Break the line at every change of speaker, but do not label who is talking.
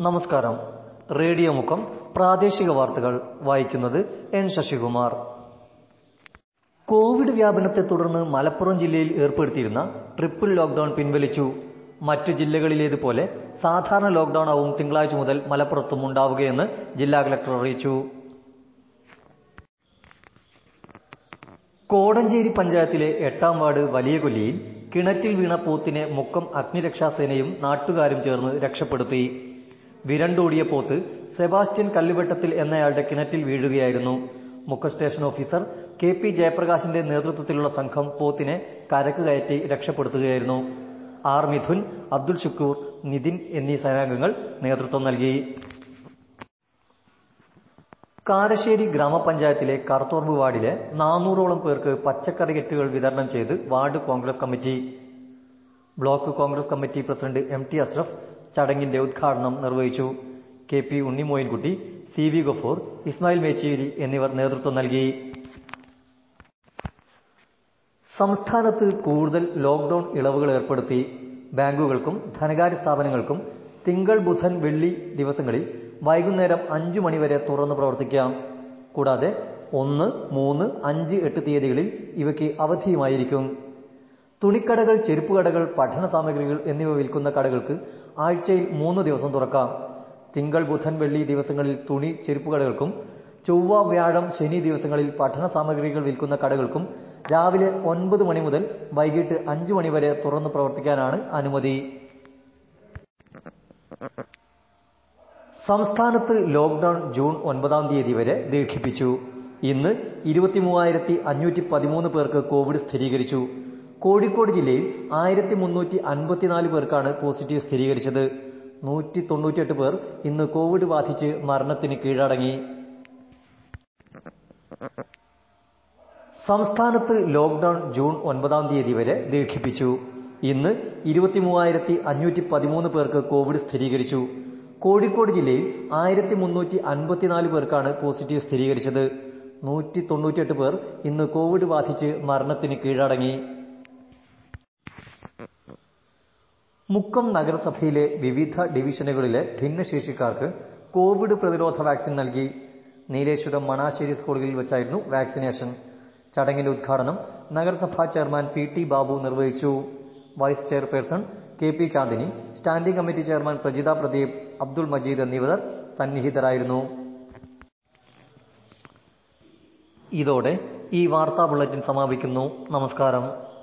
നമസ്കാരം. റേഡിയോ മുഖം പ്രാദേശിക വാർത്തകൾ വായിക്കുന്നത് എൻ ശശികുമാർ. കോവിഡ് വ്യാപനത്തെ തുടർന്ന് മലപ്പുറം ജില്ലയിൽ ഏർപ്പെടുത്തിയിരുന്ന ട്രിപ്പിൾ ലോക്ഡൌൺ പിൻവലിച്ചു. മറ്റു ജില്ലകളിലേതുപോലെ സാധാരണ ലോക്ഡൌൺ ആവും തിങ്കളാഴ്ച മുതൽ മലപ്പുറത്തും ഉണ്ടാവുകയെന്ന് ജില്ലാ കലക്ടർ അറിയിച്ചു. കോടഞ്ചേരി പഞ്ചായത്തിലെ എട്ടാം വാർഡ് വലിയ കൊല്ലിയിൽ കിണറ്റിൽ വീണ പോത്തിനെ മുക്കം അഗ്നിരക്ഷാസേനയും നാട്ടുകാരും ചേർന്ന് രക്ഷപ്പെടുത്തി. വിരണ്ടോടിയ പോത്ത് സെബാസ്റ്റ്യൻ കല്ലുവെട്ടത്തിൽ എന്നയാളുടെ കിണറ്റിൽ വീഴുകയായിരുന്നു. മുക്ക സ്റ്റേഷൻ ഓഫീസർ കെ പി ജയപ്രകാശിന്റെ നേതൃത്വത്തിലുള്ള സംഘം പോത്തിനെ കരക്ക് കയറ്റി രക്ഷപ്പെടുത്തുകയായിരുന്നു. ആർ മിഥുൻ അബ്ദുൽ ഷുക്കൂർ നിതിൻ എന്നീ സേനാംഗങ്ങൾ നേതൃത്വം നൽകി. കാരശ്ശേരി ഗ്രാമപഞ്ചായത്തിലെ കർത്തോർബ് വാർഡിലെ നാനൂറോളം പേർക്ക് പച്ചക്കറി കിറ്റുകൾ വിതരണം ചെയ്ത് ward Congress committee. Block Congress committee president M T Ashraf ചടങ്ങിന്റെ ഉദ്ഘാടനം നിർവഹിച്ചു K P Unnimoyinkutty C V Gafoor Ismail Mechery എന്നിവർ നേതൃത്വം നൽകി. സംസ്ഥാനത്ത് കൂടുതൽ ലോക്ഡൌൺ ഇളവുകൾ ഏർപ്പെടുത്തി. ബാങ്കുകൾക്കും ധനകാര്യ സ്ഥാപനങ്ങൾക്കും തിങ്കൾ ബുധൻ വെള്ളി ദിവസങ്ങളിൽ വൈകുന്നേരം അഞ്ചു മണിവരെ തുറന്ന് പ്രവർത്തിക്കാം. കൂടാതെ ഒന്ന് മൂന്ന് അഞ്ച് എട്ട് തീയതികളിൽ ഇവയ്ക്ക് അവധിയുമായിരിക്കും. തുണിക്കടകൾ ചെരുപ്പുകടകൾ പഠന സാമഗ്രികൾ എന്നിവ വിൽക്കുന്ന കടകൾക്ക് ആഴ്ചയിൽ മൂന്ന് ദിവസം തുറക്കാം. തിങ്കൾ ബുധൻ വെള്ളി ദിവസങ്ങളിൽ തുണി ചെരുപ്പുകടകൾക്കും ചൊവ്വ വ്യാഴം ശനി ദിവസങ്ങളിൽ പഠന സാമഗ്രികൾ വിൽക്കുന്ന കടകൾക്കും രാവിലെ ഒൻപത് മണി മുതൽ വൈകിട്ട് അഞ്ചു മണി വരെ തുറന്നു പ്രവർത്തിക്കാനാണ് അനുമതി. സംസ്ഥാനത്ത് ലോക്ഡൌൺ ജൂൺ ഒൻപതാം തീയതി വരെ ദീർഘിപ്പിച്ചു. ഇന്ന് പതിമൂന്ന് പേർക്ക് കോവിഡ് സ്ഥിരീകരിച്ചു. കോഴിക്കോട് ജില്ലയിൽ ആയിരത്തി മുന്നൂറ്റി അൻപത്തിനാല് പേർക്കാണ് പോസിറ്റീവ് സ്ഥിരീകരിച്ചത്. നൂറ്റി തൊണ്ണൂറ്റിയെട്ട് പേർ ഇന്ന് കോവിഡ് ബാധിച്ച് മരണത്തിന് കീഴടങ്ങി. സംസ്ഥാനത്ത് ലോക്ഡൌൺ ജൂൺ ഒൻപതാം തീയതി വരെ ദീർഘിപ്പിച്ചു. ഇന്ന് ഇരുപത്തിമൂവായിരത്തി അഞ്ഞൂറ്റി പതിമൂന്ന് പേർക്ക് കോവിഡ് സ്ഥിരീകരിച്ചു. കോഴിക്കോട് ജില്ലയിൽ ആയിരത്തി മുന്നൂറ്റി അൻപത്തിനാല് പേർക്കാണ് പോസിറ്റീവ് സ്ഥിരീകരിച്ചത്. നൂറ്റി തൊണ്ണൂറ്റിയെട്ട് പേർ ഇന്ന് കോവിഡ് ബാധിച്ച് മരണത്തിന് കീഴടങ്ങി. മുക്കം നഗരസഭയിലെ വിവിധ ഡിവിഷനുകളിലെ ഭിന്നശേഷിക്കാർക്ക് കോവിഡ് പ്രതിരോധ വാക്സിൻ നൽകി. നീലേശ്വരം മണാശ്ശേരി സ്കൂളുകളിൽ വെച്ചായിരുന്നു വാക്സിനേഷൻ. ചടങ്ങിന്റെ ഉദ്ഘാടനം നഗരസഭാ ചെയർമാൻ പി ടി ബാബു നിർവഹിച്ചു. Vice chairperson K P Chandini standing committee chairman Prajitha Pradeep Abdul Majeed എന്നിവർ സന്നിഹിതരായിരുന്നു. ഇതോടെ ഈ വാർത്താ ബുള്ളറ്റിൻ സമാപിക്കുന്നു. നമസ്കാരം.